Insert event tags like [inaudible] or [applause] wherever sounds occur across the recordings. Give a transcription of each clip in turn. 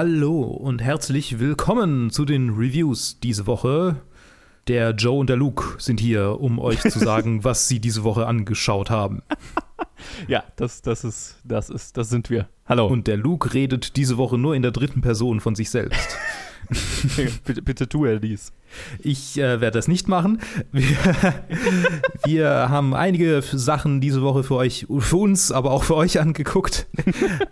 Hallo und herzlich willkommen zu den Reviews diese Woche. Der Joe und der Luke sind hier, um euch zu sagen, [laughs] was sie diese Woche angeschaut haben. [laughs] Ja, das, das ist, das ist, das sind wir. Hallo. Und der Luke redet diese Woche nur in der dritten Person von sich selbst. [laughs] bitte, bitte tu er dies. Ich äh, werde das nicht machen. Wir, [laughs] wir, haben einige Sachen diese Woche für euch, für uns, aber auch für euch angeguckt.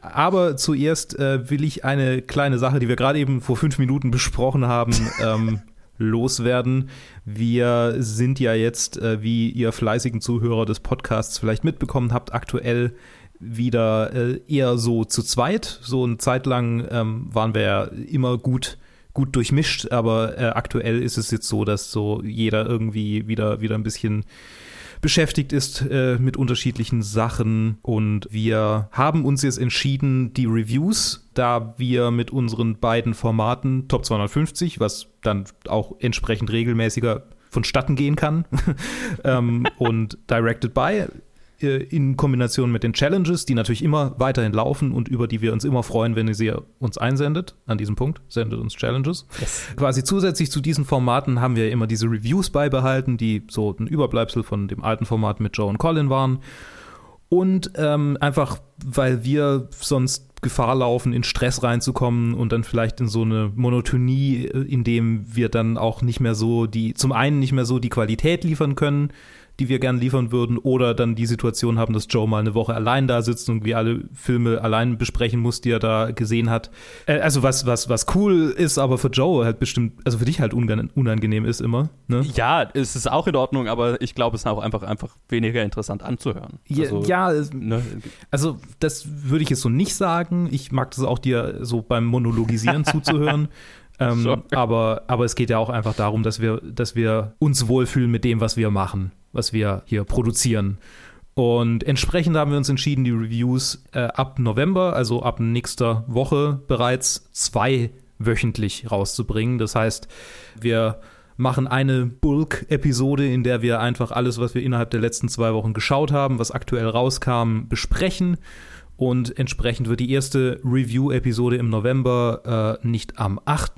Aber zuerst äh, will ich eine kleine Sache, die wir gerade eben vor fünf Minuten besprochen haben, ähm, loswerden. Wir sind ja jetzt, äh, wie ihr fleißigen Zuhörer des Podcasts vielleicht mitbekommen habt, aktuell wieder äh, eher so zu zweit. So eine Zeit lang ähm, waren wir ja immer gut gut durchmischt, aber äh, aktuell ist es jetzt so, dass so jeder irgendwie wieder wieder ein bisschen beschäftigt ist äh, mit unterschiedlichen Sachen. Und wir haben uns jetzt entschieden, die Reviews, da wir mit unseren beiden Formaten Top 250, was dann auch entsprechend regelmäßiger vonstatten gehen kann, [laughs] ähm, und Directed by in Kombination mit den Challenges, die natürlich immer weiterhin laufen und über die wir uns immer freuen, wenn ihr sie uns einsendet. An diesem Punkt sendet uns Challenges. Yes. Quasi zusätzlich zu diesen Formaten haben wir immer diese Reviews beibehalten, die so ein Überbleibsel von dem alten Format mit Joe und Colin waren. Und ähm, einfach, weil wir sonst Gefahr laufen, in Stress reinzukommen und dann vielleicht in so eine Monotonie, äh, in dem wir dann auch nicht mehr so die, zum einen nicht mehr so die Qualität liefern können, die wir gern liefern würden, oder dann die Situation haben, dass Joe mal eine Woche allein da sitzt und wie alle Filme allein besprechen muss, die er da gesehen hat. Äh, also was, was, was cool ist, aber für Joe halt bestimmt, also für dich halt unangenehm ist immer. Ne? Ja, es ist auch in Ordnung, aber ich glaube, es ist auch einfach, einfach weniger interessant anzuhören. Also, ja, ja ne? also das würde ich jetzt so nicht sagen. Ich mag das auch dir so beim Monologisieren [laughs] zuzuhören. Ähm, so. aber, aber es geht ja auch einfach darum, dass wir, dass wir uns wohlfühlen mit dem, was wir machen was wir hier produzieren. Und entsprechend haben wir uns entschieden, die Reviews äh, ab November, also ab nächster Woche bereits zweiwöchentlich rauszubringen. Das heißt, wir machen eine Bulk-Episode, in der wir einfach alles, was wir innerhalb der letzten zwei Wochen geschaut haben, was aktuell rauskam, besprechen. Und entsprechend wird die erste Review-Episode im November äh, nicht am 8.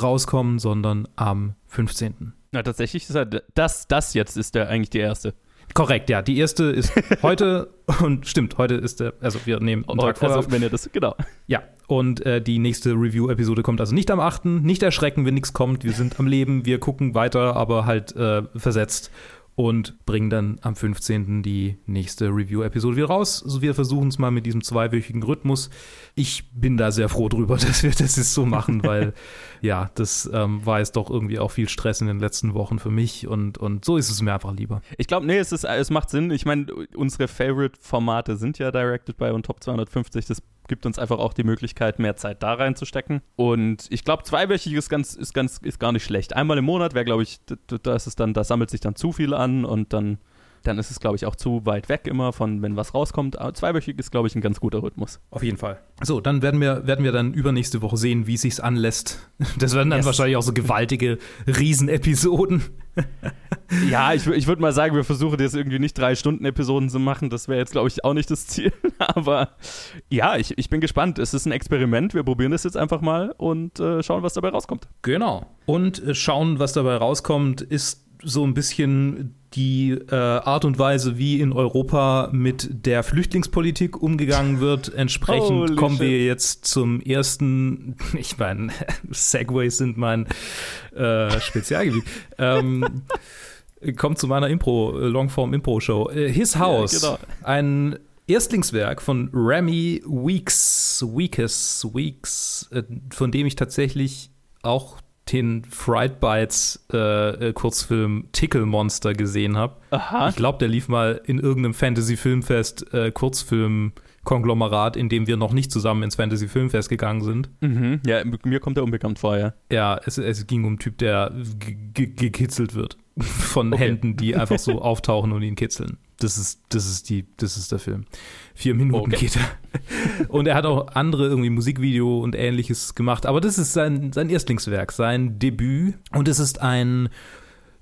rauskommen, sondern am 15. Na, tatsächlich ist er, das, das jetzt ist der eigentlich die erste. Korrekt, ja. Die erste ist heute [laughs] und stimmt, heute ist der, also wir nehmen einen Tag vorher. Also, wenn ihr das, genau. Ja, und äh, die nächste Review-Episode kommt also nicht am 8. Nicht erschrecken, wenn nichts kommt. Wir sind am Leben, wir gucken weiter, aber halt äh, versetzt und bringen dann am 15. die nächste Review-Episode wieder raus. Also wir versuchen es mal mit diesem zweiwöchigen Rhythmus. Ich bin da sehr froh drüber, [laughs] dass wir das jetzt so machen, weil [laughs] ja, das ähm, war jetzt doch irgendwie auch viel Stress in den letzten Wochen für mich und, und so ist es mir einfach lieber. Ich glaube, nee, es, ist, es macht Sinn. Ich meine, unsere Favorite-Formate sind ja Directed by und Top 250. Das gibt uns einfach auch die Möglichkeit, mehr Zeit da reinzustecken. Und ich glaube, zweiwöchig ist ganz, ist ganz, ist gar nicht schlecht. Einmal im Monat wäre, glaube ich, da ist es dann, da sammelt sich dann zu viel an und dann dann ist es, glaube ich, auch zu weit weg immer von, wenn was rauskommt. Aber zweiwöchig ist, glaube ich, ein ganz guter Rhythmus. Auf jeden Fall. So, dann werden wir, werden wir dann übernächste Woche sehen, wie es sich anlässt. Das werden dann yes. wahrscheinlich auch so gewaltige Riesenepisoden. [laughs] ja, ich, ich würde mal sagen, wir versuchen jetzt irgendwie nicht drei Stunden Episoden zu machen. Das wäre jetzt, glaube ich, auch nicht das Ziel. [laughs] Aber ja, ich, ich bin gespannt. Es ist ein Experiment. Wir probieren das jetzt einfach mal und äh, schauen, was dabei rauskommt. Genau. Und äh, schauen, was dabei rauskommt, ist so ein bisschen die äh, Art und Weise, wie in Europa mit der Flüchtlingspolitik umgegangen wird. [laughs] Entsprechend Holy kommen shit. wir jetzt zum ersten, [laughs] ich meine, [laughs] Segways sind mein äh, Spezialgebiet. ähm, kommt zu meiner Impro, Longform-Impro-Show. Äh, His House, ja, genau. ein Erstlingswerk von Remy Weeks, Weekes, Weeks, äh, von dem ich tatsächlich auch den Fried Bites äh, äh, Kurzfilm Tickle Monster gesehen habe. Ich glaube, der lief mal in irgendeinem Fantasy Filmfest äh, Kurzfilm Konglomerat, in dem wir noch nicht zusammen ins Fantasy Filmfest gegangen sind. Mhm. Ja, mir kommt er unbekannt vor, ja. Ja, es, es ging um einen Typ, der gekitzelt wird von okay. Händen, die einfach so [laughs] auftauchen und ihn kitzeln. Das ist, das ist die, das ist der Film. Vier Minuten okay. geht er. [laughs] Und er hat auch andere irgendwie Musikvideo und ähnliches gemacht. Aber das ist sein, sein Erstlingswerk, sein Debüt. Und es ist ein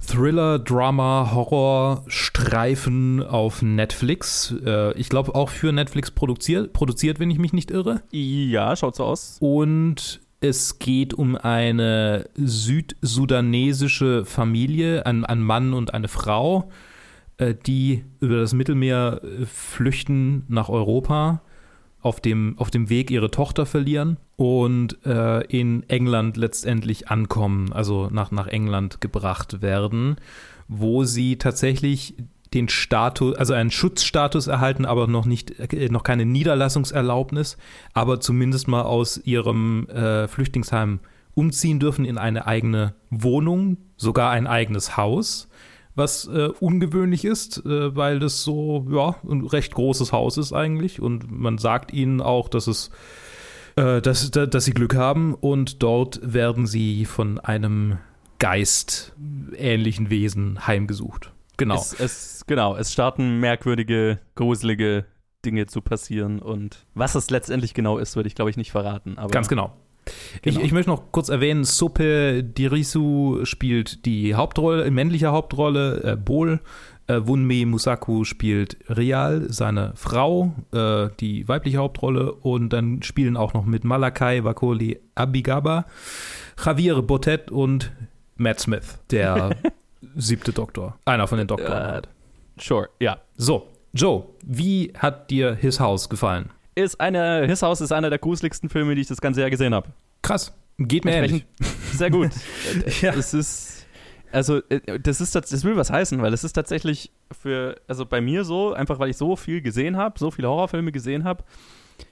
Thriller, Drama, Horror, Streifen auf Netflix. Äh, ich glaube auch für Netflix produziert, produziert, wenn ich mich nicht irre. Ja, schaut so aus. Und es geht um eine südsudanesische Familie, ein, ein Mann und eine Frau, äh, die über das Mittelmeer äh, flüchten nach Europa, auf dem, auf dem Weg ihre Tochter verlieren und äh, in England letztendlich ankommen, also nach, nach England gebracht werden, wo sie tatsächlich den Status, also einen Schutzstatus erhalten, aber noch nicht, äh, noch keine Niederlassungserlaubnis, aber zumindest mal aus ihrem äh, Flüchtlingsheim umziehen dürfen in eine eigene Wohnung, sogar ein eigenes Haus, was äh, ungewöhnlich ist, äh, weil das so, ja, ein recht großes Haus ist eigentlich und man sagt ihnen auch, dass es, äh, dass, dass sie Glück haben und dort werden sie von einem Geist ähnlichen Wesen heimgesucht. Genau. Es, es, genau, es starten merkwürdige, gruselige Dinge zu passieren und was es letztendlich genau ist, würde ich glaube ich nicht verraten. Aber Ganz genau. genau. Ich, ich, möchte noch kurz erwähnen, Sope Dirisu spielt die Hauptrolle, männliche Hauptrolle, äh, Bol. Äh, Wunmi Musaku spielt Real, seine Frau, äh, die weibliche Hauptrolle. Und dann spielen auch noch mit Malakai Wakoli Abigaba, Javier Botet und Matt Smith, der [laughs] siebte Doktor. Einer von den Doktoren. Uh, sure, ja. So, Joe, wie hat dir His House gefallen? Ist eine, His House ist einer der gruseligsten Filme, die ich das ganze Jahr gesehen habe. Krass. Geht mir ähnlich. Sehr gut. [laughs] ja. Es ist, also, äh, das ist, das will was heißen, weil es ist tatsächlich für, also bei mir so, einfach weil ich so viel gesehen habe, so viele Horrorfilme gesehen habe,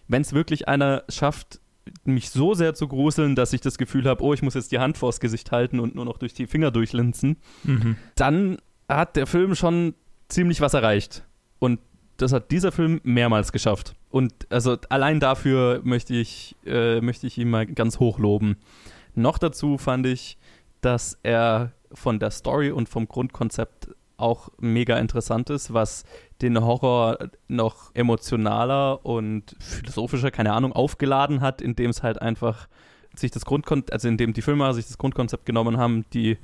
wenn es wirklich einer schafft, mich so sehr zu gruseln, dass ich das Gefühl habe, oh, ich muss jetzt die Hand vors Gesicht halten und nur noch durch die Finger durchlinsen, mhm. dann hat der Film schon ziemlich was erreicht. Und das hat dieser Film mehrmals geschafft. Und also allein dafür möchte ich, äh, möchte ich ihn mal ganz hoch loben. Noch dazu fand ich, dass er von der Story und vom Grundkonzept auch mega interessant ist, was den Horror noch emotionaler und philosophischer, keine Ahnung, aufgeladen hat, indem es halt einfach sich das Grundkonzept, also indem die Filme sich das Grundkonzept genommen haben, die,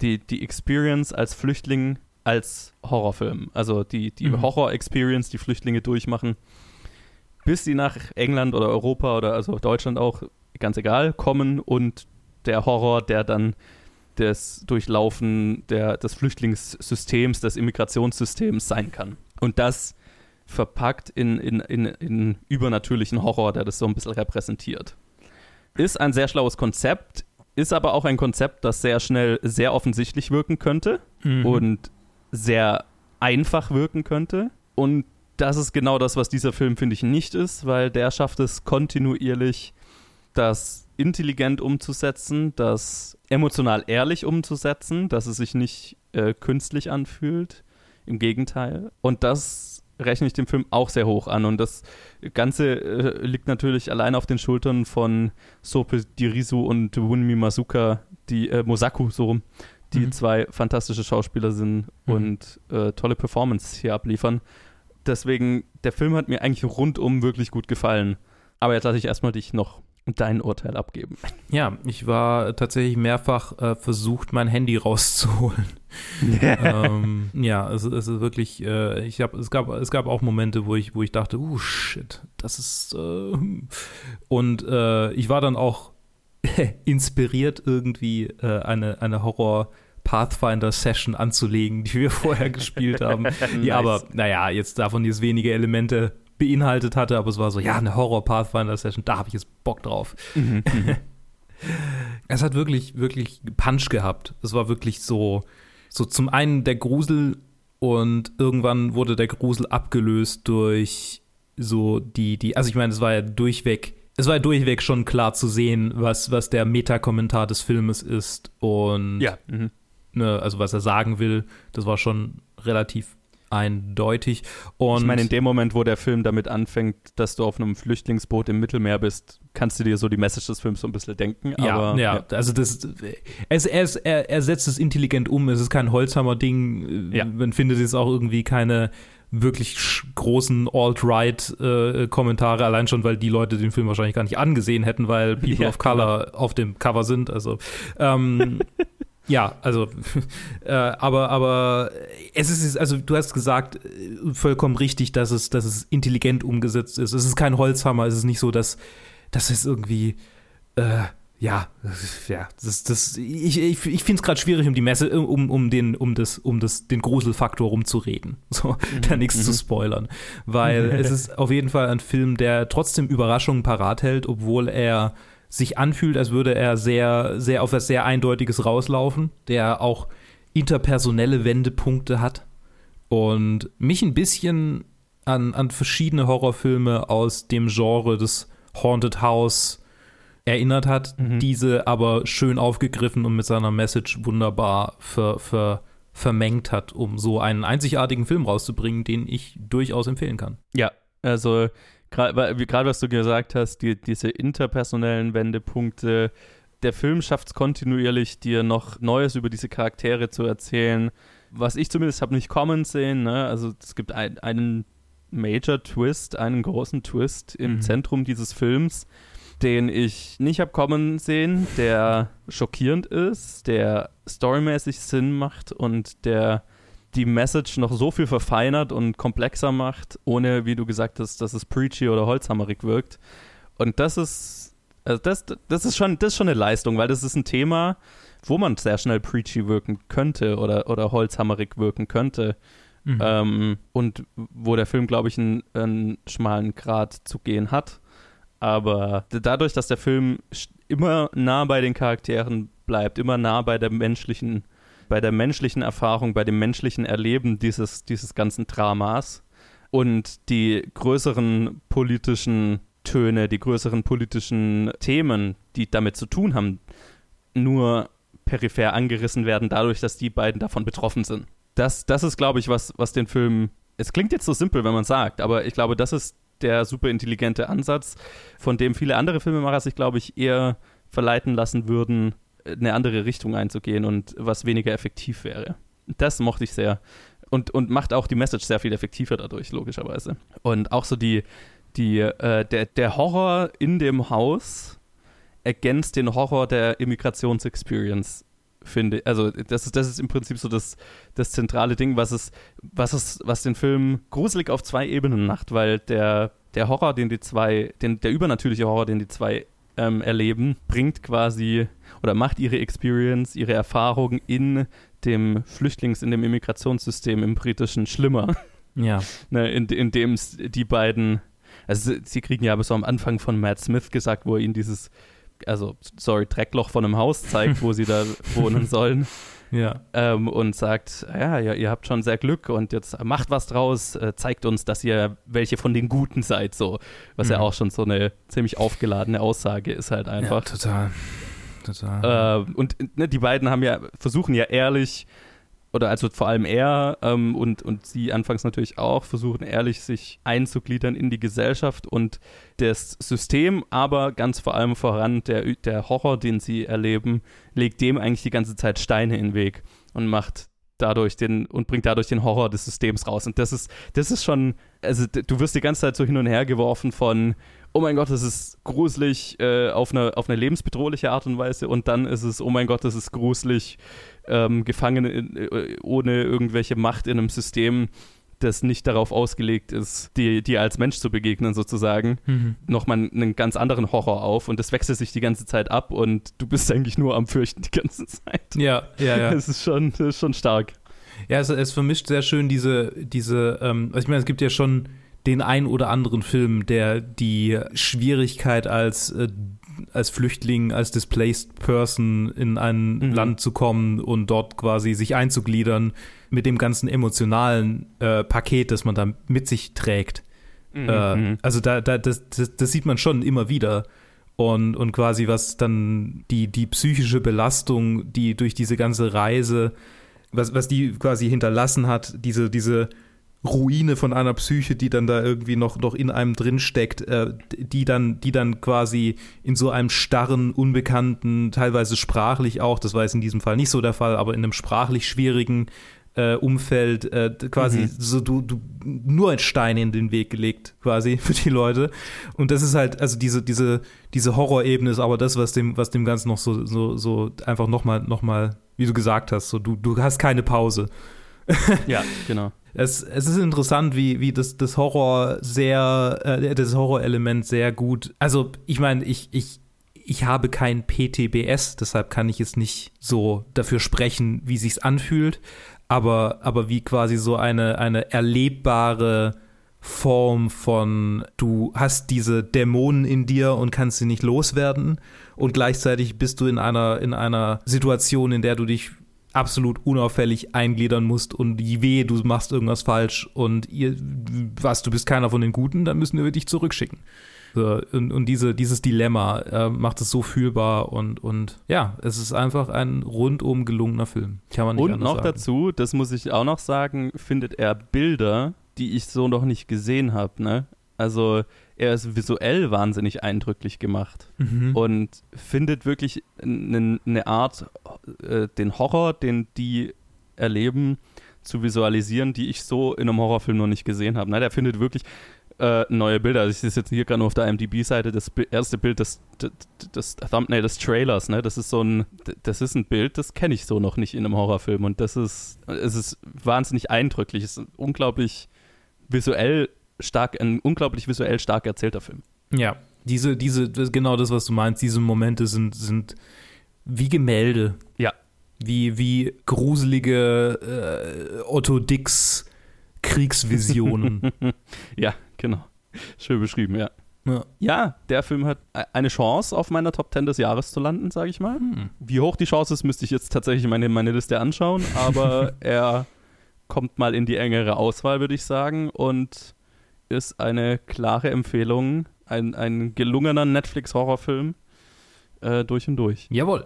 die, die Experience als Flüchtling als Horrorfilm. Also die, die mhm. Horror-Experience, die Flüchtlinge durchmachen, bis sie nach England oder Europa oder also Deutschland auch, ganz egal, kommen und der Horror, der dann des Durchlaufen der, des Flüchtlingssystems, des Immigrationssystems sein kann. Und das verpackt in, in, in, in übernatürlichen Horror, der das so ein bisschen repräsentiert. Ist ein sehr schlaues Konzept, ist aber auch ein Konzept, das sehr schnell sehr offensichtlich wirken könnte mhm. und sehr einfach wirken könnte. Und das ist genau das, was dieser Film, finde ich, nicht ist, weil der schafft es kontinuierlich, das intelligent umzusetzen, das emotional ehrlich umzusetzen, dass es sich nicht äh, künstlich anfühlt. Im Gegenteil. Und das rechne ich dem Film auch sehr hoch an. Und das Ganze äh, liegt natürlich allein auf den Schultern von Sope Dirisu und Wunmi Masuka, die äh, Mosaku so rum, die mhm. zwei fantastische Schauspieler sind mhm. und äh, tolle Performance hier abliefern. Deswegen, der Film hat mir eigentlich rundum wirklich gut gefallen. Aber jetzt lasse ich erstmal dich noch dein Urteil abgeben. Ja, ich war tatsächlich mehrfach äh, versucht, mein Handy rauszuholen. [laughs] ähm, ja, es, es, ist wirklich, äh, ich habe, es gab, es gab auch Momente, wo ich, wo ich dachte, uh, shit, das ist, äh, und äh, ich war dann auch [laughs] inspiriert, irgendwie äh, eine, eine Horror- Pathfinder-Session anzulegen, die wir vorher gespielt haben. [laughs] nice. Die aber, naja, jetzt davon jetzt wenige Elemente beinhaltet hatte, aber es war so, ja, eine Horror-Pathfinder-Session, da habe ich jetzt Bock drauf. Mhm, mhm. [laughs] es hat wirklich, wirklich Punch gehabt. Es war wirklich so, so zum einen der Grusel und irgendwann wurde der Grusel abgelöst durch so die, die, also ich meine, es war ja durchweg, es war ja durchweg schon klar zu sehen, was, was der Metakommentar des Filmes ist und ja. Mhm. Ne, also was er sagen will, das war schon relativ eindeutig. Und ich meine, in dem Moment, wo der Film damit anfängt, dass du auf einem Flüchtlingsboot im Mittelmeer bist, kannst du dir so die Message des Films so ein bisschen denken. Ja, aber, ja. ja. also das, es, es, er, er setzt es intelligent um. Es ist kein Holzhammer-Ding. Ja. Man findet jetzt auch irgendwie keine wirklich großen Alt-Right-Kommentare, äh, allein schon, weil die Leute den Film wahrscheinlich gar nicht angesehen hätten, weil [laughs] People ja, of Color auf dem Cover sind. Also ähm, [laughs] Ja, also, [laughs] äh, aber, aber es ist, also du hast gesagt, äh, vollkommen richtig, dass es, dass es intelligent umgesetzt ist. Es ist kein Holzhammer, es ist nicht so, dass, dass es irgendwie, äh, ja, ja, das, das, ich, ich, ich finde es gerade schwierig, um die Messe, um, um den, um das, um das, den Gruselfaktor rumzureden. [laughs] So, mhm. da nichts mhm. zu spoilern. Weil [laughs] es ist auf jeden Fall ein Film, der trotzdem Überraschungen parat hält, obwohl er sich anfühlt, als würde er sehr, sehr auf etwas sehr Eindeutiges rauslaufen, der auch interpersonelle Wendepunkte hat und mich ein bisschen an, an verschiedene Horrorfilme aus dem Genre des Haunted House erinnert hat, mhm. diese aber schön aufgegriffen und mit seiner Message wunderbar ver, ver, vermengt hat, um so einen einzigartigen Film rauszubringen, den ich durchaus empfehlen kann. Ja, also gerade was du gesagt hast, die, diese interpersonellen Wendepunkte, der Film schafft es kontinuierlich, dir noch Neues über diese Charaktere zu erzählen. Was ich zumindest habe nicht kommen sehen, ne? also es gibt ein, einen Major Twist, einen großen Twist im mhm. Zentrum dieses Films, den ich nicht habe kommen sehen, der schockierend ist, der storymäßig Sinn macht und der die Message noch so viel verfeinert und komplexer macht, ohne, wie du gesagt hast, dass es preachy oder holzhammerig wirkt. Und das ist, also das, das ist schon, das ist schon eine Leistung, weil das ist ein Thema, wo man sehr schnell preachy wirken könnte oder, oder holzhammerig wirken könnte. Mhm. Ähm, und wo der Film, glaube ich, einen, einen schmalen Grad zu gehen hat. Aber dadurch, dass der Film immer nah bei den Charakteren bleibt, immer nah bei der menschlichen, bei der menschlichen Erfahrung, bei dem menschlichen Erleben dieses, dieses ganzen Dramas und die größeren politischen Töne, die größeren politischen Themen, die damit zu tun haben, nur peripher angerissen werden, dadurch, dass die beiden davon betroffen sind. Das, das ist, glaube ich, was, was den Film. Es klingt jetzt so simpel, wenn man sagt, aber ich glaube, das ist der super intelligente Ansatz, von dem viele andere Filmemacher sich, glaube ich, eher verleiten lassen würden, eine andere Richtung einzugehen und was weniger effektiv wäre. Das mochte ich sehr. Und, und macht auch die Message sehr viel effektiver dadurch, logischerweise. Und auch so die, die, äh, der, der Horror in dem Haus ergänzt den Horror der Immigrationsexperience finde. Also das ist, das ist im Prinzip so das, das zentrale Ding, was es, was es, was den Film gruselig auf zwei Ebenen macht, weil der, der Horror, den die zwei, den, der übernatürliche Horror, den die zwei ähm, erleben, bringt quasi oder macht ihre Experience, ihre Erfahrung in dem Flüchtlings-, in dem Immigrationssystem im britischen schlimmer. Ja. [laughs] ne, in, in dem die beiden, also sie kriegen ja bis am Anfang von Matt Smith gesagt, wo er ihnen dieses also sorry, Dreckloch von einem Haus zeigt, wo sie da wohnen [laughs] sollen. Ja. Ähm, und sagt, ja, ja, ihr habt schon sehr Glück und jetzt macht was draus, äh, zeigt uns, dass ihr welche von den Guten seid, so. Was mhm. ja auch schon so eine ziemlich aufgeladene Aussage ist halt einfach. Ja, total. Total. Äh, und ne, die beiden haben ja, versuchen ja ehrlich oder also vor allem er ähm, und, und sie anfangs natürlich auch versuchen ehrlich sich einzugliedern in die Gesellschaft und das System, aber ganz vor allem voran der, der Horror, den sie erleben, legt dem eigentlich die ganze Zeit Steine in den Weg und macht dadurch den und bringt dadurch den Horror des Systems raus. Und das ist, das ist schon, also du wirst die ganze Zeit so hin und her geworfen von oh mein Gott, das ist gruselig äh, auf, eine, auf eine lebensbedrohliche Art und Weise und dann ist es, oh mein Gott, das ist gruselig, ähm, gefangen in, äh, ohne irgendwelche Macht in einem System, das nicht darauf ausgelegt ist, dir, dir als Mensch zu begegnen, sozusagen, mhm. nochmal einen ganz anderen Horror auf und das wechselt sich die ganze Zeit ab und du bist eigentlich nur am Fürchten die ganze Zeit. Ja, ja, ja. [laughs] Das ist schon, das ist schon stark. Ja, es, es vermischt sehr schön diese, diese, ähm, also ich meine, es gibt ja schon den ein oder anderen Film, der die Schwierigkeit als, äh, als Flüchtling, als Displaced Person in ein mhm. Land zu kommen und dort quasi sich einzugliedern mit dem ganzen emotionalen äh, Paket, das man da mit sich trägt. Mhm. Äh, mhm. also da, da das, das, das sieht man schon immer wieder. Und, und quasi was dann die, die psychische Belastung, die durch diese ganze Reise, was, was die quasi hinterlassen hat, diese, diese Ruine von einer Psyche, die dann da irgendwie noch, noch in einem drin steckt, äh, die dann, die dann quasi in so einem starren, unbekannten, teilweise sprachlich auch, das war jetzt in diesem Fall nicht so der Fall, aber in einem sprachlich schwierigen äh, Umfeld äh, quasi mhm. so du, du nur ein Stein in den Weg gelegt quasi [laughs] für die Leute und das ist halt also diese diese diese Horrorebene ist aber das was dem was dem Ganzen noch so so so einfach noch mal noch mal wie du gesagt hast so du du hast keine Pause [laughs] ja genau es, es ist interessant, wie, wie das, das Horror sehr, äh, das Horrorelement sehr gut. Also, ich meine, ich, ich, ich habe kein PTBS, deshalb kann ich es nicht so dafür sprechen, wie sich's anfühlt aber, aber wie quasi so eine, eine erlebbare Form von, du hast diese Dämonen in dir und kannst sie nicht loswerden und gleichzeitig bist du in einer, in einer Situation, in der du dich absolut unauffällig eingliedern musst und je weh, du machst irgendwas falsch und ihr, was, du bist keiner von den Guten, dann müssen wir dich zurückschicken. So, und, und diese, dieses Dilemma äh, macht es so fühlbar und, und ja, es ist einfach ein rundum gelungener Film. Kann man nicht und noch sagen. dazu, das muss ich auch noch sagen, findet er Bilder, die ich so noch nicht gesehen habe. Ne? Also er ist visuell wahnsinnig eindrücklich gemacht mhm. und findet wirklich eine ne Art, äh, den Horror, den die erleben, zu visualisieren, die ich so in einem Horrorfilm noch nicht gesehen habe. Ne? Der findet wirklich äh, neue Bilder. Also ich sehe jetzt hier gerade nur auf der IMDb-Seite das erste Bild des, des, des, Thumbnail des Trailers. Ne? Das ist so ein, das ist ein Bild, das kenne ich so noch nicht in einem Horrorfilm und das ist, es ist wahnsinnig eindrücklich. Es ist unglaublich visuell stark, ein unglaublich visuell stark erzählter Film. Ja, diese, diese, genau das, was du meinst. Diese Momente sind, sind wie Gemälde. Ja. Wie, wie gruselige äh, Otto Dix Kriegsvisionen. [laughs] ja, Genau. Schön beschrieben, ja. ja. Ja, der Film hat e-, eine Chance, auf meiner Top 10 des Jahres zu landen, sage ich mal. Hm. Wie hoch die Chance ist, müsste ich jetzt tatsächlich meine, meine Liste anschauen, aber [laughs] er kommt mal in die engere Auswahl, würde ich sagen, und ist eine klare Empfehlung, ein, ein gelungener Netflix-Horrorfilm äh, durch und durch. Jawohl.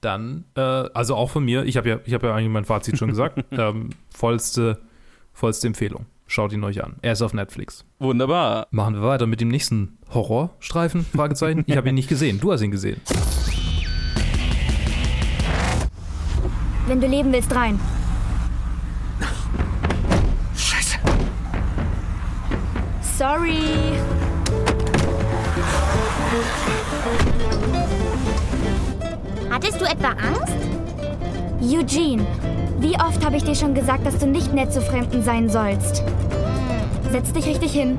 Dann, äh, also auch von mir, ich habe ja, hab ja eigentlich mein Fazit schon gesagt, [laughs] ähm, vollste, vollste Empfehlung. Schaut ihn euch an. Er ist auf Netflix. Wunderbar. Machen wir weiter mit dem nächsten Horrorstreifen? Fragezeichen. ich habe ihn nicht gesehen. Du hast ihn gesehen. Wenn du leben willst, rein. Sorry. Hattest du etwa Angst? Eugene, wie oft habe ich dir schon gesagt, dass du nicht nett zu Fremden sein sollst? Setz dich richtig hin.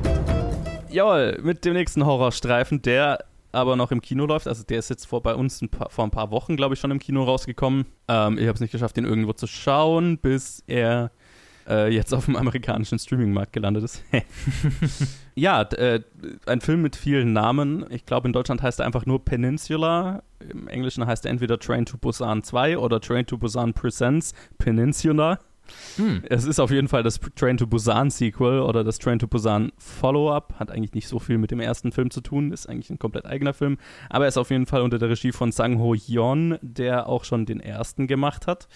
Jawohl, mit dem nächsten Horrorstreifen, der aber noch im Kino läuft. Also der ist jetzt vor bei uns ein paar, vor ein paar Wochen, glaube ich, schon im Kino rausgekommen. Ähm, ich habe es nicht geschafft, ihn irgendwo zu schauen, bis er äh, jetzt auf dem amerikanischen Streamingmarkt gelandet ist. [laughs] ja, äh, ein Film mit vielen Namen. Ich glaube, in Deutschland heißt er einfach nur Peninsula. Im Englischen heißt er entweder Train to Busan 2 oder Train to Busan Presents Peninsula. Hm. Es ist auf jeden Fall das Train to Busan Sequel oder das Train to Busan Follow-up. Hat eigentlich nicht so viel mit dem ersten Film zu tun, ist eigentlich ein komplett eigener Film. Aber er ist auf jeden Fall unter der Regie von Sang Ho Yeon, der auch schon den ersten gemacht hat.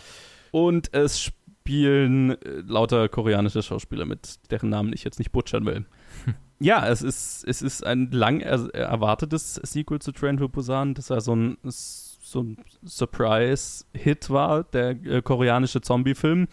Und es spielen äh, lauter koreanische Schauspieler mit, deren Namen ich jetzt nicht butchern will. [laughs] Ja, es ist, es ist ein lang er erwartetes Sequel zu Train to Busan. Das war so ein, so ein Surprise-Hit war, der äh, koreanische Zombie-Film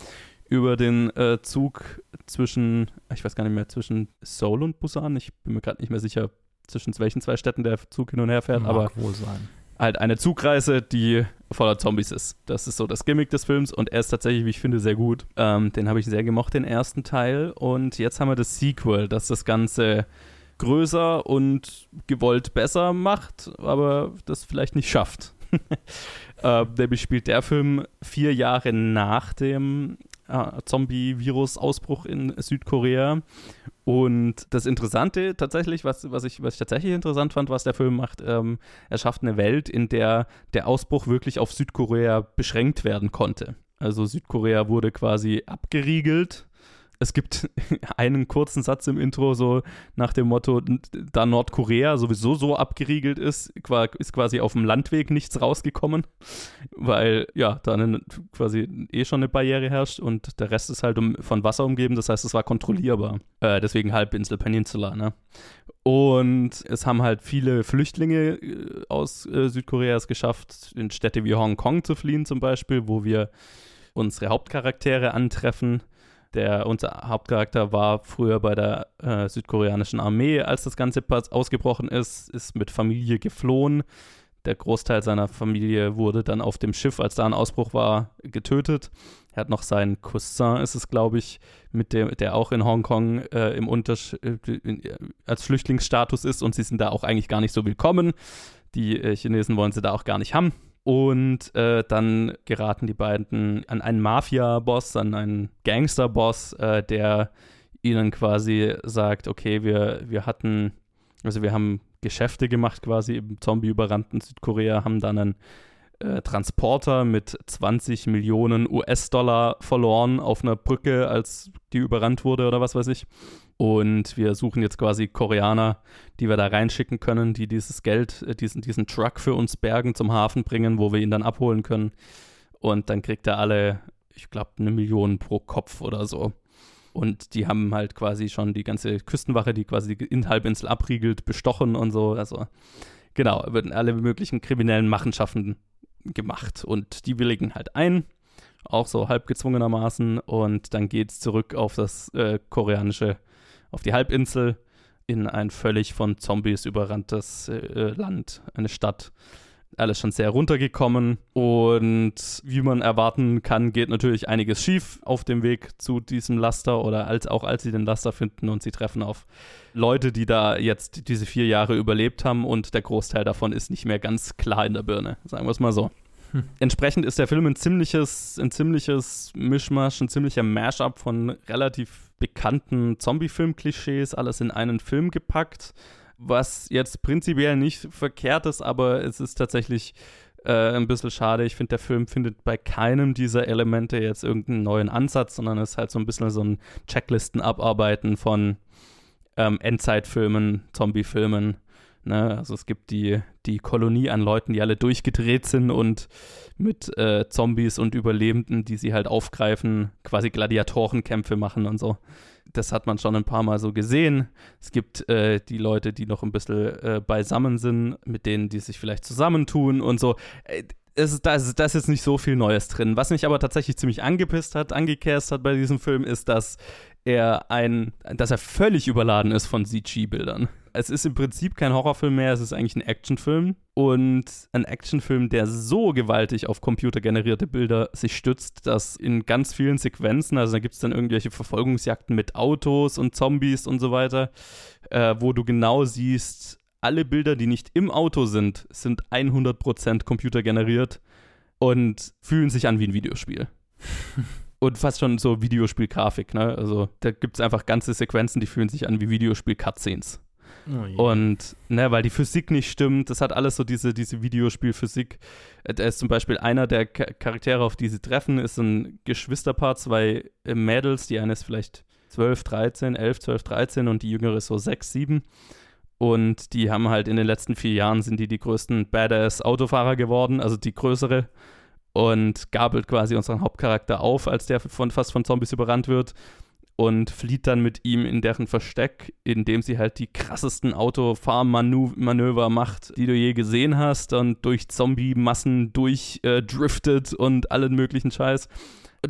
über den äh, Zug zwischen, ich weiß gar nicht mehr, zwischen Seoul und Busan. Ich bin mir gerade nicht mehr sicher, zwischen welchen zwei Städten der Zug hin und her fährt, Mag aber wohl sein. Halt eine Zugreise, die voller Zombies ist. Das ist so das Gimmick des Films und er ist tatsächlich, wie ich finde, sehr gut. Ähm, den habe ich sehr gemocht, den ersten Teil. Und jetzt haben wir das Sequel, das das Ganze größer und gewollt besser macht, aber das vielleicht nicht schafft. [laughs] äh, nämlich spielt der Film vier Jahre nach dem äh, Zombie-Virus-Ausbruch in Südkorea. Und das Interessante tatsächlich, was, was, ich, was ich tatsächlich interessant fand, was der Film macht, ähm, er schafft eine Welt, in der der Ausbruch wirklich auf Südkorea beschränkt werden konnte. Also Südkorea wurde quasi abgeriegelt es gibt [laughs] einen kurzen Satz im Intro, so nach dem Motto, da Nordkorea sowieso so abgeriegelt ist, ist quasi auf dem Landweg nichts rausgekommen, weil ja, da eine, quasi eh schon eine Barriere herrscht und der Rest ist halt um, von Wasser umgeben, das heißt, es war kontrollierbar. Äh, deswegen Halbinsel Peninsula, ne? Und es haben halt viele Flüchtlinge äh, aus äh, Südkorea es geschafft, in Städte wie Hongkong zu fliehen zum Beispiel, wo wir unsere Hauptcharaktere antreffen. Der, unser Hauptcharakter war früher bei der äh, südkoreanischen Armee, als das Ganze ausgebrochen ist, ist mit Familie geflohen. Der Großteil seiner Familie wurde dann auf dem Schiff, als da ein Ausbruch war, getötet. Er hat noch seinen Cousin, ist es, glaube ich, mit dem, der auch in Hongkong äh, im Untersch äh, als Flüchtlingsstatus ist und sie sind da auch eigentlich gar nicht so willkommen. Die äh, Chinesen wollen sie da auch gar nicht haben. Und äh, dann geraten die beiden an einen Mafia-Boss, an einen Gangster-Boss, äh, der ihnen quasi sagt, okay, wir, wir hatten, also wir haben Geschäfte gemacht quasi im zombie-überrannten Südkorea, haben dann einen äh, Transporter mit 20 Millionen US-Dollar verloren auf einer Brücke, als die überrannt wurde oder was weiß ich. Und wir suchen jetzt quasi Koreaner, die wir da reinschicken können, die dieses Geld, äh, diesen, diesen Truck für uns bergen, zum Hafen bringen, wo wir ihn dann abholen können. Und dann kriegt er alle, ich glaube, eine Million pro Kopf oder so. Und die haben halt quasi schon die ganze Küstenwache, die quasi die Halbinsel abriegelt, bestochen und so. Also genau, werden alle möglichen kriminellen Machenschaften gemacht und die willigen halt ein, auch so halb gezwungenermaßen und dann geht es zurück auf das äh, koreanische, auf die Halbinsel in ein völlig von Zombies überranntes äh, Land, eine Stadt alles schon sehr runtergekommen und wie man erwarten kann, geht natürlich einiges schief auf dem Weg zu diesem Laster oder als, auch als sie den Laster finden und sie treffen auf Leute, die da jetzt diese vier Jahre überlebt haben und der Großteil davon ist nicht mehr ganz klar in der Birne, sagen wir es mal so. [laughs] Entsprechend ist der Film ein ziemliches, ein ziemliches Mischmasch, ein ziemlicher Mashup von relativ bekannten Zombie-Film-Klischees, alles in einen Film gepackt was jetzt prinzipiell nicht verkehrt ist, aber es ist tatsächlich äh, ein bisschen schade. Ich finde, der Film findet bei keinem dieser Elemente jetzt irgendeinen neuen Ansatz, sondern ist halt so ein bisschen so ein Checklisten-Abarbeiten von ähm, Endzeitfilmen, Zombiefilmen. Ne? Also es gibt die, die Kolonie an Leuten, die alle durchgedreht sind und mit äh, Zombies und Überlebenden, die sie halt aufgreifen, quasi Gladiatorenkämpfe machen und so das hat man schon ein paar Mal so gesehen. Es gibt äh, die Leute, die noch ein bisschen äh, beisammen sind, mit denen, die sich vielleicht zusammentun und so. Äh, es da, ist, da ist jetzt nicht so viel Neues drin. Was mich aber tatsächlich ziemlich angepisst hat, angekäst hat bei diesem Film, ist, dass er ein, dass er völlig überladen ist von CG-Bildern. Es ist im Prinzip kein Horrorfilm mehr, es ist eigentlich ein Actionfilm. Und ein Actionfilm, der so gewaltig auf computergenerierte Bilder sich stützt, dass in ganz vielen Sequenzen, also da gibt es dann irgendwelche Verfolgungsjagden mit Autos und Zombies und so weiter, äh, wo du genau siehst, alle Bilder, die nicht im Auto sind, sind 100% computergeneriert und fühlen sich an wie ein Videospiel. [laughs] und fast schon so Videospielgrafik, ne? Also da gibt es einfach ganze Sequenzen, die fühlen sich an wie Videospiel-Cutscenes. Oh und, ne, weil die Physik nicht stimmt, das hat alles so diese, diese Videospielphysik. Da ist zum Beispiel einer der Charaktere, auf die sie treffen, ist ein Geschwisterpaar, zwei äh, Mädels, die eine ist vielleicht 12, 13, 11, 12, 13 und die jüngere ist so 6, 7. Und die haben halt in den letzten vier Jahren sind die die größten Badass-Autofahrer geworden, also die größere und gabelt quasi unseren Hauptcharakter auf, als der von, fast von Zombies überrannt wird und flieht dann mit ihm in deren Versteck, indem sie halt die krassesten Autofahrmanöver macht, die du je gesehen hast und durch Zombie-Massen durchdriftet äh, und allen möglichen Scheiß.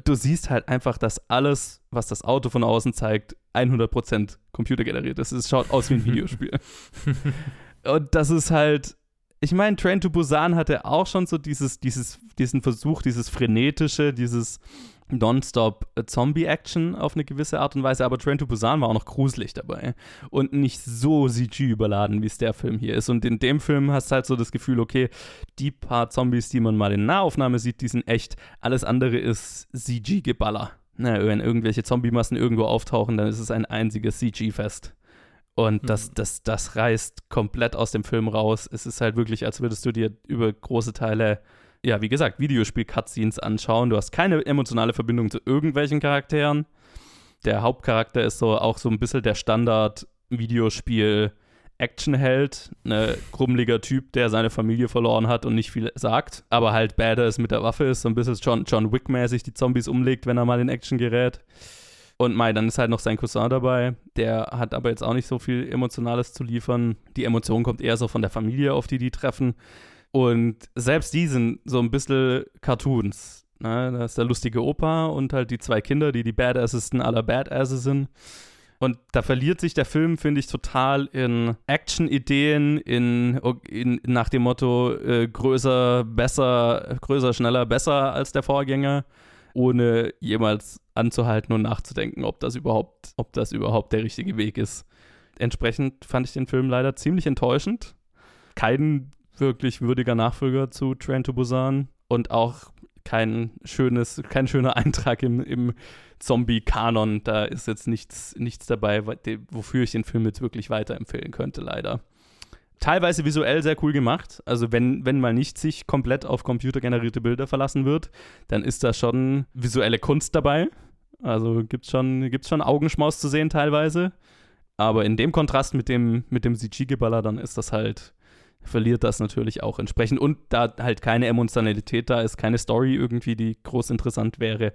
Du siehst halt einfach, dass alles, was das Auto von außen zeigt, 100% computergeneriert ist. Es schaut aus wie ein [laughs] Videospiel. und das ist halt ich meine, Train to Busan hatte auch schon so dieses, dieses, diesen Versuch, dieses frenetische, dieses Nonstop Zombie-Action auf eine gewisse Art und Weise, aber Train to Busan war auch noch gruselig dabei und nicht so CG überladen, wie es der Film hier ist. Und in dem Film hast du halt so das Gefühl, okay, die paar Zombies, die man mal in Nahaufnahme sieht, die sind echt. Alles andere ist CG-Geballer. Na, wenn irgendwelche Zombie-Massen irgendwo auftauchen, dann ist es ein einziges CG-Fest. Und mhm. das, das, das reißt komplett aus dem Film raus. Es ist halt wirklich, als würdest du dir über große Teile, ja, wie gesagt, Videospiel-Cutscenes anschauen. Du hast keine emotionale Verbindung zu irgendwelchen Charakteren. Der Hauptcharakter ist so auch so ein bisschen der Standard-Videospiel- Actionheld, ne, krummeliger Typ, der seine Familie verloren hat und nicht viel sagt, aber halt badass mit der Waffe ist, so ein bisschen John, John Wick-mäßig die Zombies umlegt, wenn er mal in Action gerät. Und Mai, dann ist halt noch sein Cousin dabei. Der hat aber jetzt auch nicht so viel Emotionales zu liefern. Die Emotion kommt eher so von der Familie, auf die die treffen. Und selbst die sind so ein bisschen Cartoons. Na, da ist der lustige Opa und halt die zwei Kinder, die die Badassesten aller Badasses sind. Und da verliert sich der Film, finde ich, total in Action-Ideen, in, in, nach dem Motto äh, größer, besser, größer, schneller, besser als der Vorgänger, ohne jemals anzuhalten und nachzudenken, ob das überhaupt, ob das überhaupt der richtige Weg ist. Entsprechend fand ich den Film leider ziemlich enttäuschend. Kein wirklich würdiger Nachfolger zu Train to Busan und auch kein schönes, kein schöner [laughs] Eintrag im, im Zombie-Kanon. Da ist jetzt nichts, nichts dabei, wofür ich den Film jetzt wirklich weiterempfehlen könnte, leider. Teilweise visuell sehr cool gemacht. Also wenn, wenn mal nicht sich komplett auf computergenerierte Bilder verlassen wird, dann ist da schon visuelle Kunst dabei. Also gibt es schon, gibt's schon Augenschmaus zu sehen teilweise. Aber in dem Kontrast mit dem, mit dem CG-Geballer, dann ist das halt verliert das natürlich auch entsprechend. Und da halt keine Emotionalität da ist, keine Story irgendwie, die groß interessant wäre,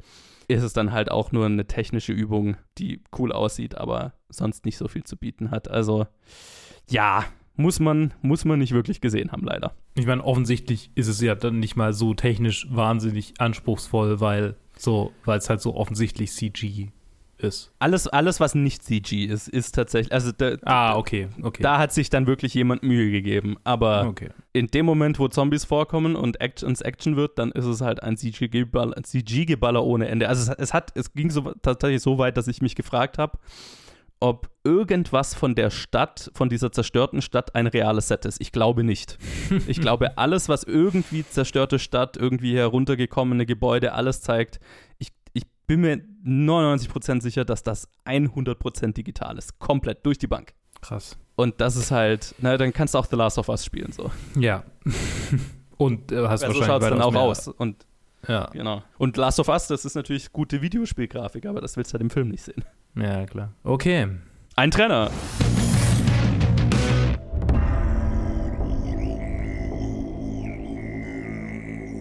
ist es dann halt auch nur eine technische Übung, die cool aussieht, aber sonst nicht so viel zu bieten hat. Also ja, muss man, muss man nicht wirklich gesehen haben, leider. Ich meine, offensichtlich ist es ja dann nicht mal so technisch wahnsinnig anspruchsvoll, weil so, weil es halt so offensichtlich CG ist. Alles, alles, was nicht CG ist, ist tatsächlich. Also da, ah, okay, okay. Da hat sich dann wirklich jemand Mühe gegeben. Aber okay. in dem Moment, wo Zombies vorkommen und Action, ins Action wird, dann ist es halt ein CG-Geballer CG ohne Ende. Also es, es, hat, es ging so, tatsächlich so weit, dass ich mich gefragt habe, ob irgendwas von der Stadt, von dieser zerstörten Stadt ein reales Set ist. Ich glaube nicht. Ich [laughs] glaube, alles, was irgendwie zerstörte Stadt, irgendwie heruntergekommene Gebäude, alles zeigt, ich bin mir 99% sicher, dass das 100% digital ist. Komplett durch die Bank. Krass. Und das ist halt, na, dann kannst du auch The Last of Us spielen so. Ja. [laughs] Und äh, hast ja, wahrscheinlich so schaut es dann auch mehr. aus. Und ja. Genau. Und Last of Us, das ist natürlich gute Videospielgrafik, aber das willst du halt im Film nicht sehen. Ja, klar. Okay. Ein Trenner.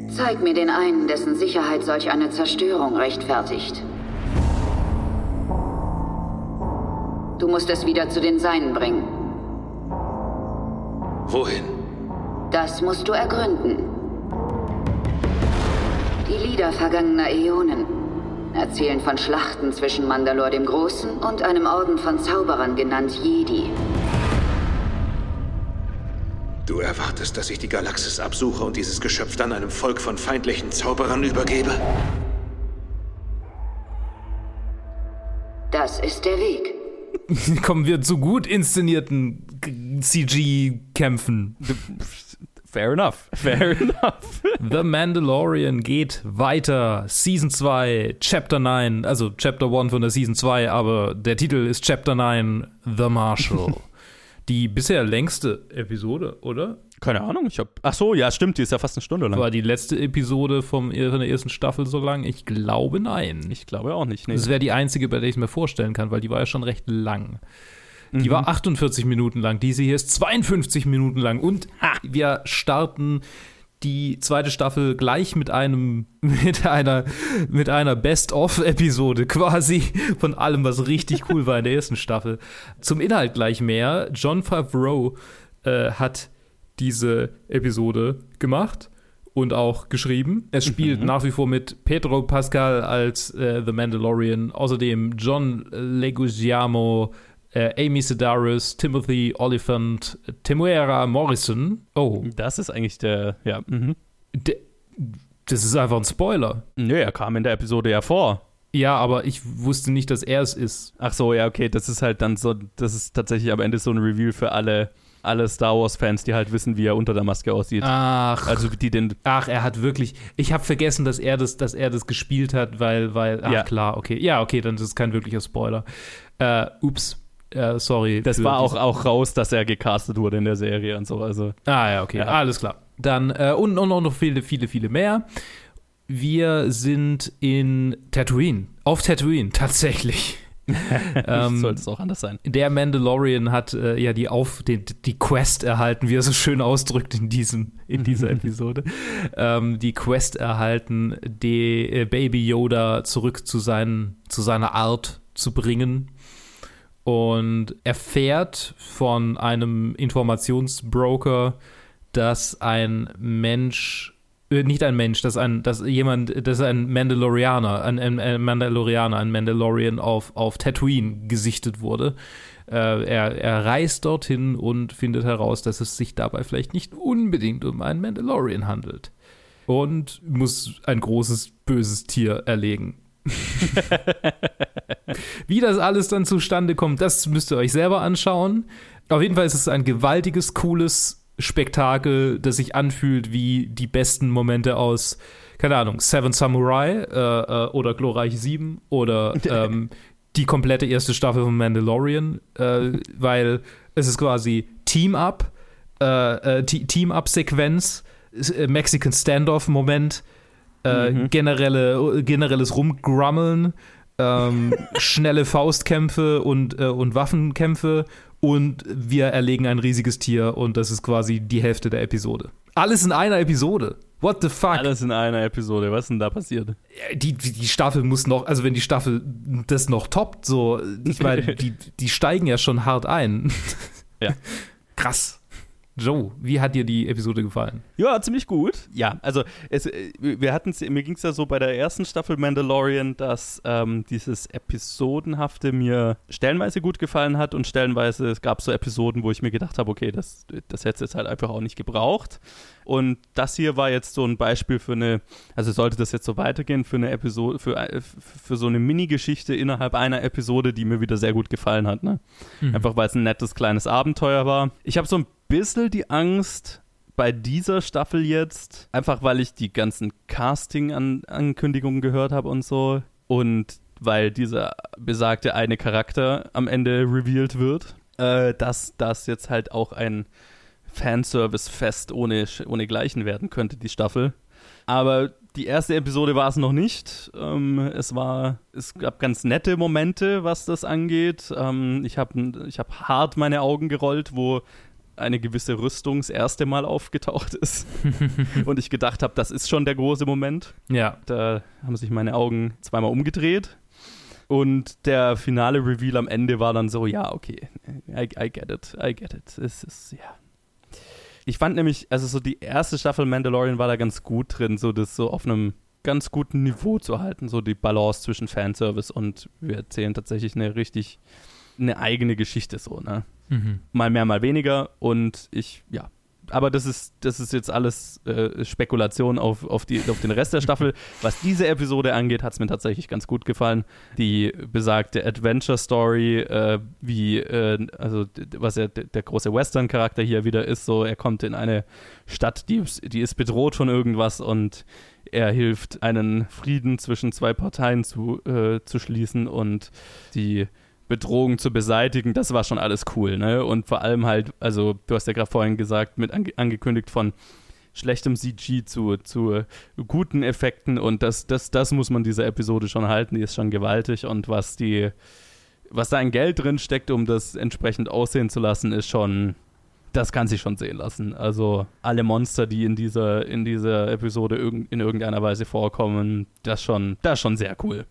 Zeig mir den einen, dessen Sicherheit solch eine Zerstörung rechtfertigt. Du musst es wieder zu den Seinen bringen. Wohin? Das musst du ergründen. Die Lieder vergangener Äonen erzählen von Schlachten zwischen Mandalore dem Großen und einem Orden von Zauberern genannt Jedi. Du erwartest, dass ich die Galaxis absuche und dieses Geschöpf dann einem Volk von feindlichen Zauberern übergebe? Das ist der Weg. [laughs] Kommen wir zu gut inszenierten CG-Kämpfen. Fair enough. Fair [laughs] enough. The Mandalorian geht weiter. Season 2, Chapter 9. Also Chapter 1 von der Season 2, aber der Titel ist Chapter 9, The Marshal. [laughs] die bisher längste Episode, oder? Keine Ahnung, ich hab. Ach so, ja, stimmt, die ist ja fast eine Stunde lang. War die letzte Episode vom, von der ersten Staffel so lang? Ich glaube nein. Ich glaube auch nicht. Nee. Das wäre die einzige, bei der ich es mir vorstellen kann, weil die war ja schon recht lang. Die mhm. war 48 Minuten lang, diese hier ist 52 Minuten lang und ha, wir starten die zweite Staffel gleich mit einem [laughs] mit einer mit einer Best-of-Episode quasi von allem, was richtig cool war in der ersten Staffel. Zum Inhalt gleich mehr. John Favreau äh, hat diese Episode gemacht und auch geschrieben. Es spielt mhm. nach wie vor mit Pedro Pascal als äh, The Mandalorian, außerdem John Leguizamo äh, Amy Sedaris, Timothy Oliphant, Temuera Morrison. Oh. Das ist eigentlich der, ja. Mhm. De, das ist einfach ein Spoiler. Nö, er kam in der Episode ja vor. Ja, aber ich wusste nicht, dass er es ist. Ach so, ja, okay, das ist halt dann so, das ist tatsächlich am Ende so ein Reveal für alle, alle Star Wars-Fans, die halt wissen, wie er unter der Maske aussieht. Ach. Also die den. Ach, er hat wirklich. Ich habe vergessen, dass er das, dass er das gespielt hat, weil, weil. Ach ja. klar, okay. Ja, okay, dann ist es kein wirklicher Spoiler. Äh, ups. Äh, sorry. Das war auch, auch raus, dass er gecastet wurde in der Serie und so. Also. Ah ja, okay, ja. alles klar. Dann äh, und, und, und noch viele, viele, viele mehr. Wir sind in Tatooine. Auf Tatooine, tatsächlich. [laughs] ähm, Sollte es auch anders sein. Der Mandalorian hat äh, ja die, Auf, die, die, Quest erhalten, wie er so schön ausdrückt in, diesem, in dieser [laughs] Episode. ähm, die Quest erhalten, die äh, Baby Yoda zurück zu, seinen, zu seiner Art zu bringen und erfährt von einem Informationsbroker, dass ein Mensch nicht ein Mensch, dass ein, dass jemand, dass ein Mandalorianer, ein, ein Mandalorianer, ein Mandalorian auf, auf Tatooine gesichtet wurde. Äh, er, er reist dorthin und findet heraus, dass es sich dabei vielleicht nicht unbedingt um einen Mandalorian handelt. Und muss ein großes, böses Tier erlegen. [laughs] Wie das alles dann zustande kommt, das müsst ihr euch selber anschauen. Auf jeden Fall ist es ein gewaltiges, cooles Spektakel, das sich anfühlt wie die besten Momente aus, keine Ahnung, Seven Samurai äh, äh, oder Glorreiche 7 oder [laughs] ähm, die komplette erste Staffel von Mandalorian, äh, weil es ist quasi Team-Up, äh, äh Team-Up-Sequenz, äh, Mexican Standoff-Moment, mhm. generelle, generelles Rumgrummeln, ähm, [laughs] schnelle Faustkämpfe und, und Waffenkämpfe und wir erlegen ein riesiges Tier und das ist quasi die Hälfte der Episode. Alles in einer Episode. What the fuck? Alles in einer Episode. Was ist denn da passiert? Die, die, Staffel muss noch, also wenn die Staffel das noch toppt, so, ich meine, [laughs] die, die steigen ja schon hart ein. Ja. [laughs] Krass. Joe, wie hat dir die Episode gefallen? Ja, ziemlich gut. Ja, also es, äh, wir hatten mir ging es ja so bei der ersten Staffel Mandalorian, dass ähm, dieses Episodenhafte mir stellenweise gut gefallen hat und stellenweise es gab so Episoden, wo ich mir gedacht habe, okay, das, das hätte es jetzt halt einfach auch nicht gebraucht. Und das hier war jetzt so ein Beispiel für eine, also sollte das jetzt so weitergehen, für eine Episode, für, äh, für so eine Mini-Geschichte innerhalb einer Episode, die mir wieder sehr gut gefallen hat. Ne? Mhm. Einfach weil es ein nettes kleines Abenteuer war. Ich habe so ein bisschen die Angst bei dieser Staffel jetzt, einfach weil ich die ganzen Casting-Ankündigungen gehört habe und so und weil dieser besagte eine Charakter am Ende revealed wird, äh, dass das jetzt halt auch ein Fanservice-Fest ohne, ohne Gleichen werden könnte, die Staffel. Aber die erste Episode war es noch nicht. Ähm, es war, es gab ganz nette Momente, was das angeht. Ähm, ich habe ich hab hart meine Augen gerollt, wo eine gewisse Rüstung das erste Mal aufgetaucht ist. [laughs] und ich gedacht habe, das ist schon der große Moment. Ja. Da haben sich meine Augen zweimal umgedreht. Und der finale Reveal am Ende war dann so, ja, okay, I, I get it, I get it. Es ist, ja. Ich fand nämlich, also so die erste Staffel Mandalorian war da ganz gut drin, so das so auf einem ganz guten Niveau zu halten, so die Balance zwischen Fanservice und wir erzählen tatsächlich eine richtig, eine eigene Geschichte so, ne? Mhm. Mal mehr, mal weniger. Und ich, ja. Aber das ist, das ist jetzt alles äh, Spekulation auf, auf, die, auf den Rest der Staffel. [laughs] Was diese Episode angeht, hat es mir tatsächlich ganz gut gefallen. Die besagte Adventure-Story, äh, wie, äh, also was ja der große Western-Charakter hier wieder ist, so er kommt in eine Stadt, die, die ist bedroht von irgendwas und er hilft, einen Frieden zwischen zwei Parteien zu, äh, zu schließen und die Bedrohung zu beseitigen, das war schon alles cool, ne? Und vor allem halt, also du hast ja gerade vorhin gesagt, mit ange angekündigt von schlechtem CG zu, zu guten Effekten und das, das, das muss man dieser Episode schon halten, die ist schon gewaltig und was die, was da ein Geld drin steckt, um das entsprechend aussehen zu lassen, ist schon, das kann sich schon sehen lassen. Also alle Monster, die in dieser, in dieser Episode in irgendeiner Weise vorkommen, das schon, das schon sehr cool.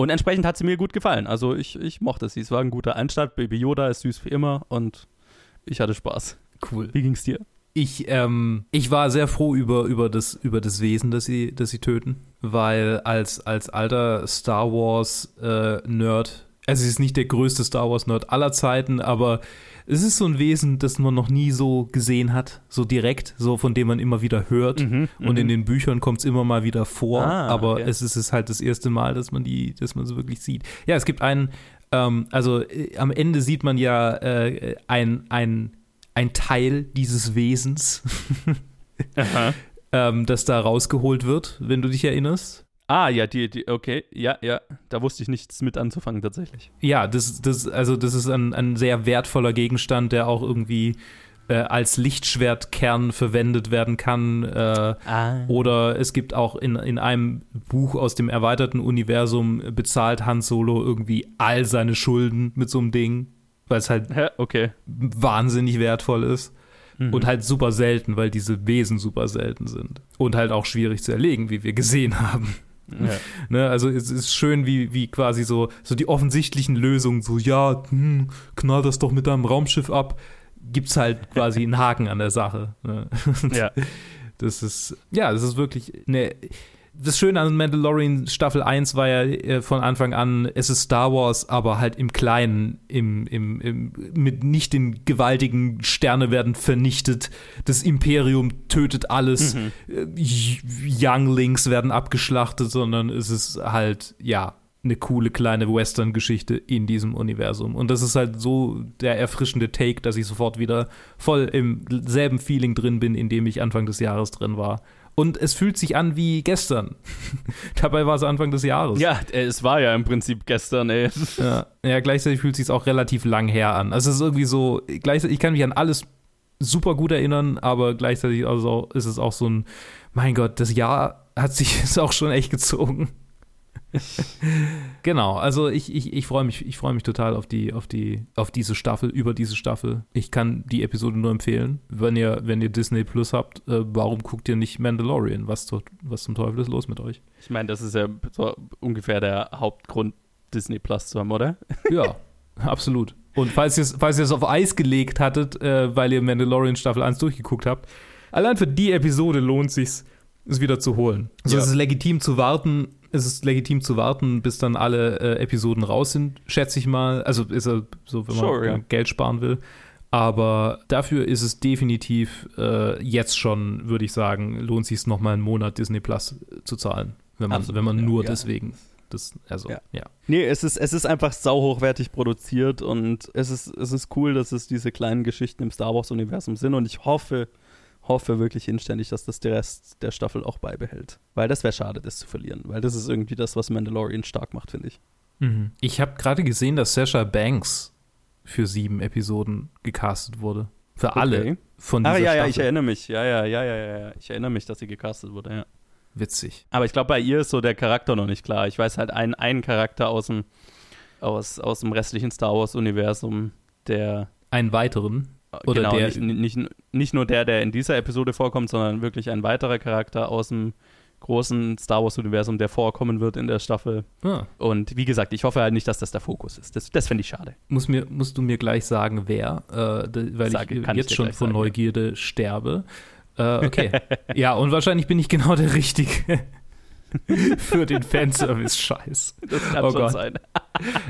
Und entsprechend hat sie mir gut gefallen. Also ich, ich mochte sie. Es war ein guter Einstart. Baby Yoda ist süß wie immer und ich hatte Spaß. Cool. Wie ging's dir? Ich, ähm, ich war sehr froh über, über, das, über das Wesen, das sie, das sie töten, weil als, als alter Star Wars-Nerd, äh, also sie ist nicht der größte Star Wars-Nerd aller Zeiten, aber es ist so ein Wesen, das man noch nie so gesehen hat, so direkt, so von dem man immer wieder hört. Mhm, und in mhm. den Büchern kommt es immer mal wieder vor, ah, aber okay. es ist es halt das erste Mal, dass man die, dass man so wirklich sieht. Ja, es gibt einen, ähm, also äh, am Ende sieht man ja äh, ein, ein, ein Teil dieses Wesens, [laughs] ähm, das da rausgeholt wird, wenn du dich erinnerst. Ah, ja, die, die, okay, ja, ja, da wusste ich nichts mit anzufangen tatsächlich. Ja, das, das, also das ist ein, ein sehr wertvoller Gegenstand, der auch irgendwie äh, als Lichtschwertkern verwendet werden kann. Äh, ah. Oder es gibt auch in, in einem Buch aus dem erweiterten Universum bezahlt Han Solo irgendwie all seine Schulden mit so einem Ding, weil es halt ja, okay. wahnsinnig wertvoll ist. Mhm. Und halt super selten, weil diese Wesen super selten sind. Und halt auch schwierig zu erlegen, wie wir gesehen haben. Ja. Ne, also es ist schön, wie, wie quasi so, so die offensichtlichen Lösungen, so ja, hm, knall das doch mit deinem Raumschiff ab, gibt es halt quasi einen Haken an der Sache. Ne? Ja. [laughs] Das ist, ja, das ist wirklich eine das Schöne an Mandalorian Staffel 1 war ja äh, von Anfang an, es ist Star Wars, aber halt im Kleinen, im, im, im, mit nicht den gewaltigen Sterne werden vernichtet, das Imperium tötet alles, mhm. Äh, Younglings werden abgeschlachtet, sondern es ist halt, ja, eine coole kleine Western-Geschichte in diesem Universum. Und das ist halt so der erfrischende Take, dass ich sofort wieder voll im selben Feeling drin bin, in dem ich Anfang des Jahres drin war und es fühlt sich an wie gestern. [laughs] Dabei war es Anfang des Jahres. Ja, es war ja im Prinzip gestern, ey. Ja, ja gleichzeitig fühlt es sich auch relativ lang her an. Also es ist irgendwie so, gleichzeitig, ich kann mich an alles super gut erinnern, aber gleichzeitig also ist es auch so ein, mein Gott, das Jahr hat sich [laughs] jetzt auch schon echt gezogen. [laughs] genau, also ich, ich, ich freue mich, ich mich total auf die, auf die, auf diese Staffel, über diese Staffel. Ich kann die Episode nur empfehlen. Wenn ihr, wenn ihr Disney Plus habt, äh, warum guckt ihr nicht Mandalorian? Was, zu, was zum Teufel ist los mit euch? Ich meine, das ist ja so ungefähr der Hauptgrund, Disney Plus zu haben, oder? [laughs] ja, absolut. Und falls ihr falls es auf Eis gelegt hattet, äh, weil ihr Mandalorian Staffel 1 durchgeguckt habt, allein für die Episode lohnt sich es wieder zu holen. Also ja. es ist legitim zu warten, es ist legitim zu warten, bis dann alle äh, Episoden raus sind, schätze ich mal. Also ist er so, wenn sure, man ja. Geld sparen will. Aber dafür ist es definitiv äh, jetzt schon, würde ich sagen, lohnt sich es nochmal einen Monat Disney Plus zu zahlen, wenn man, Absolut, wenn man nur ja. deswegen. Das, also, ja. ja. Nee, es ist, es ist einfach sauhochwertig produziert und es ist, es ist cool, dass es diese kleinen Geschichten im Star Wars-Universum sind und ich hoffe, hoffe wirklich inständig, dass das der Rest der Staffel auch beibehält. Weil das wäre schade, das zu verlieren. Weil das ist irgendwie das, was Mandalorian stark macht, finde ich. Mhm. Ich habe gerade gesehen, dass Sasha Banks für sieben Episoden gecastet wurde. Für okay. alle von dieser Ah, ja, Staffel. ja, ich erinnere mich. Ja, ja, ja, ja, ja. Ich erinnere mich, dass sie gecastet wurde, ja. Witzig. Aber ich glaube, bei ihr ist so der Charakter noch nicht klar. Ich weiß halt einen, einen Charakter aus dem, aus, aus dem restlichen Star Wars-Universum, der. Einen weiteren? Oder genau, der, nicht, nicht, nicht nur der, der in dieser Episode vorkommt, sondern wirklich ein weiterer Charakter aus dem großen Star Wars-Universum, der vorkommen wird in der Staffel. Ah. Und wie gesagt, ich hoffe halt nicht, dass das der Fokus ist. Das, das finde ich schade. Muss mir, musst du mir gleich sagen, wer, äh, weil Sage, ich jetzt ich schon von sagen, Neugierde ja. sterbe. Äh, okay. ja, und wahrscheinlich bin ich genau der Richtige. [laughs] für den Fanservice-Scheiß. Das kann oh schon Gott. sein.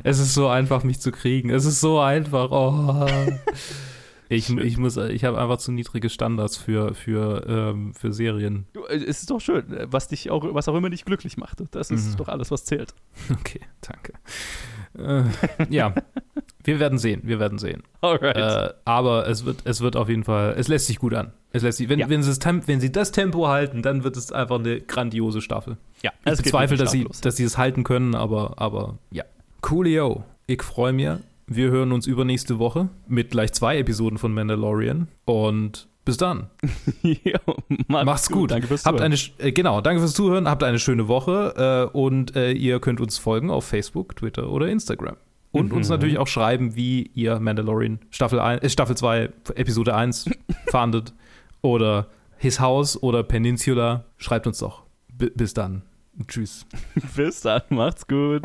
es ist so einfach, mich zu kriegen. Es ist so einfach. Oh. Ich, ich muss, ich habe einfach zu niedrige Standards für, für, ähm, für Serien. Äh, es ist doch schön, was dich auch, was auch immer dich glücklich macht. Das ist mhm. doch alles, was zählt. [laughs] Okay, danke. Äh, ja, wir werden sehen, wir werden sehen. Alright. Äh, aber es wird, es wird auf jeden Fall, es lässt sich gut an. Es lässt sich, wenn, ja. wenn, sie das, wenn sie das Tempo halten, dann wird es einfach eine grandiose Staffel. Ja, ich bezweifle, dass sie, dass sie es halten können, aber, aber ja. Coolio. Ich freue mich wir hören uns übernächste Woche mit gleich zwei Episoden von Mandalorian. Und bis dann. [laughs] jo, macht's, macht's gut. gut. Danke fürs Zuhören. Habt eine, äh, genau, danke fürs Zuhören. Habt eine schöne Woche. Äh, und äh, ihr könnt uns folgen auf Facebook, Twitter oder Instagram. Und mhm. uns natürlich auch schreiben, wie ihr Mandalorian Staffel, 1, äh, Staffel 2, Episode 1 [laughs] fahndet. Oder His House oder Peninsula. Schreibt uns doch. B bis dann. Tschüss. [laughs] bis dann. Macht's gut.